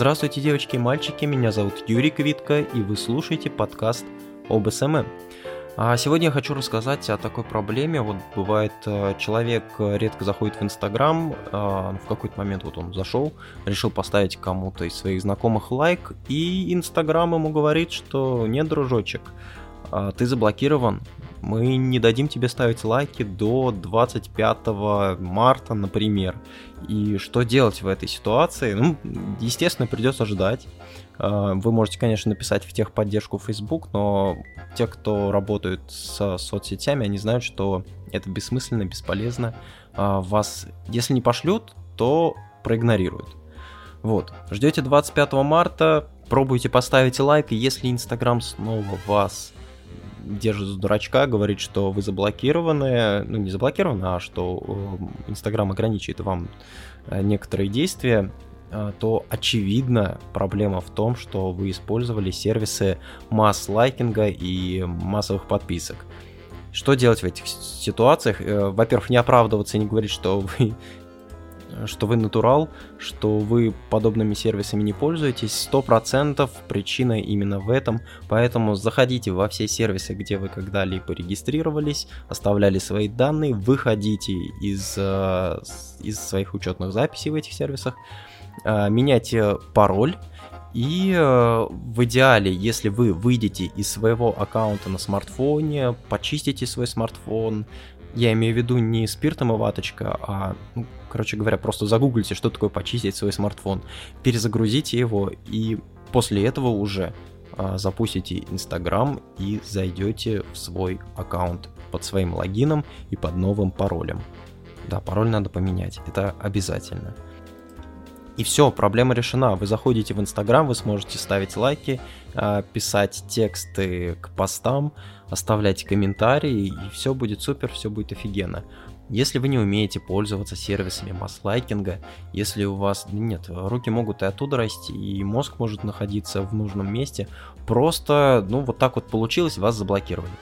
Здравствуйте, девочки и мальчики, меня зовут Юрий Квитко, и вы слушаете подкаст об SMM. А сегодня я хочу рассказать о такой проблеме. Вот бывает, э, человек редко заходит в Инстаграм, а, в какой-то момент вот он зашел, решил поставить кому-то из своих знакомых лайк, и Инстаграм ему говорит, что нет, дружочек, ты заблокирован, мы не дадим тебе ставить лайки до 25 марта, например. И что делать в этой ситуации? Ну, естественно, придется ждать. А, вы можете, конечно, написать в техподдержку Facebook, но те, кто работают с соцсетями, они знают, что это бессмысленно, бесполезно. А, вас, если не пошлют, то проигнорируют. Вот. Ждете 25 марта, пробуйте поставить лайк, и если Инстаграм снова вас держит за дурачка, говорит, что вы заблокированы, ну не заблокированы, а что э, Инстаграм ограничивает вам э, некоторые действия, э, то очевидно проблема в том, что вы использовали сервисы масс-лайкинга и массовых подписок. Что делать в этих ситуациях? Во-первых, не оправдываться и не говорить, что вы что вы натурал, что вы подобными сервисами не пользуетесь, 100% причина именно в этом, поэтому заходите во все сервисы, где вы когда-либо регистрировались, оставляли свои данные, выходите из, э, из своих учетных записей в этих сервисах, э, меняйте пароль, и э, в идеале, если вы выйдете из своего аккаунта на смартфоне, почистите свой смартфон, я имею в виду не спиртом и ваточка, а, ну, короче говоря, просто загуглите, что такое почистить свой смартфон, перезагрузите его и после этого уже а, запустите Инстаграм и зайдете в свой аккаунт под своим логином и под новым паролем. Да, пароль надо поменять, это обязательно. И все, проблема решена. Вы заходите в Инстаграм, вы сможете ставить лайки, а, писать тексты к постам, оставлять комментарии, и все будет супер, все будет офигенно. Если вы не умеете пользоваться сервисами масс-лайкинга, если у вас... Нет, руки могут и оттуда расти, и мозг может находиться в нужном месте, просто, ну, вот так вот получилось, вас заблокировали.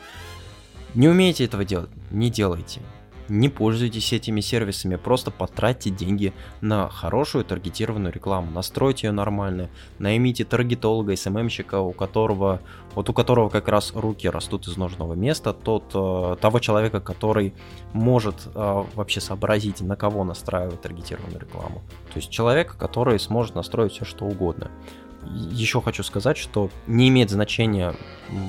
Не умеете этого делать? Не делайте не пользуйтесь этими сервисами, просто потратьте деньги на хорошую таргетированную рекламу, настройте ее нормально, наймите таргетолога, СММщика, у которого, вот у которого как раз руки растут из нужного места, тот, э, того человека, который может э, вообще сообразить, на кого настраивать таргетированную рекламу. То есть человека, который сможет настроить все что угодно еще хочу сказать, что не имеет значения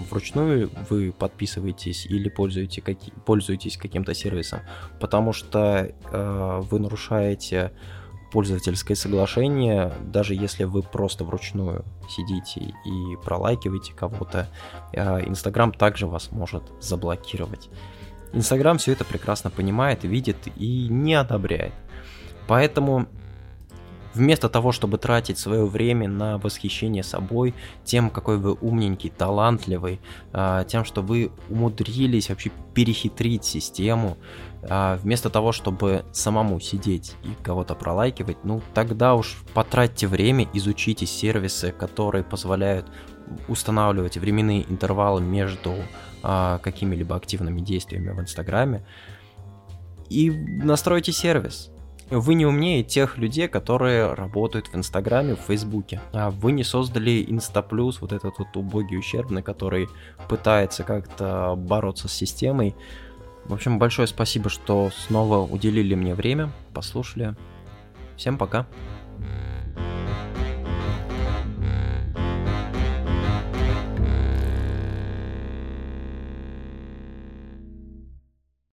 вручную вы подписываетесь или пользуетесь, каки, пользуетесь каким-то сервисом, потому что э, вы нарушаете пользовательское соглашение, даже если вы просто вручную сидите и пролайкиваете кого-то, э, Инстаграм также вас может заблокировать. Инстаграм все это прекрасно понимает, видит и не одобряет. Поэтому Вместо того, чтобы тратить свое время на восхищение собой, тем, какой вы умненький, талантливый, а, тем, что вы умудрились вообще перехитрить систему, а, вместо того, чтобы самому сидеть и кого-то пролайкивать, ну тогда уж потратьте время, изучите сервисы, которые позволяют устанавливать временные интервалы между а, какими-либо активными действиями в Инстаграме. И настройте сервис вы не умнее тех людей, которые работают в Инстаграме, в Фейсбуке. А вы не создали Инстаплюс, вот этот вот убогий ущербный, который пытается как-то бороться с системой. В общем, большое спасибо, что снова уделили мне время, послушали. Всем пока.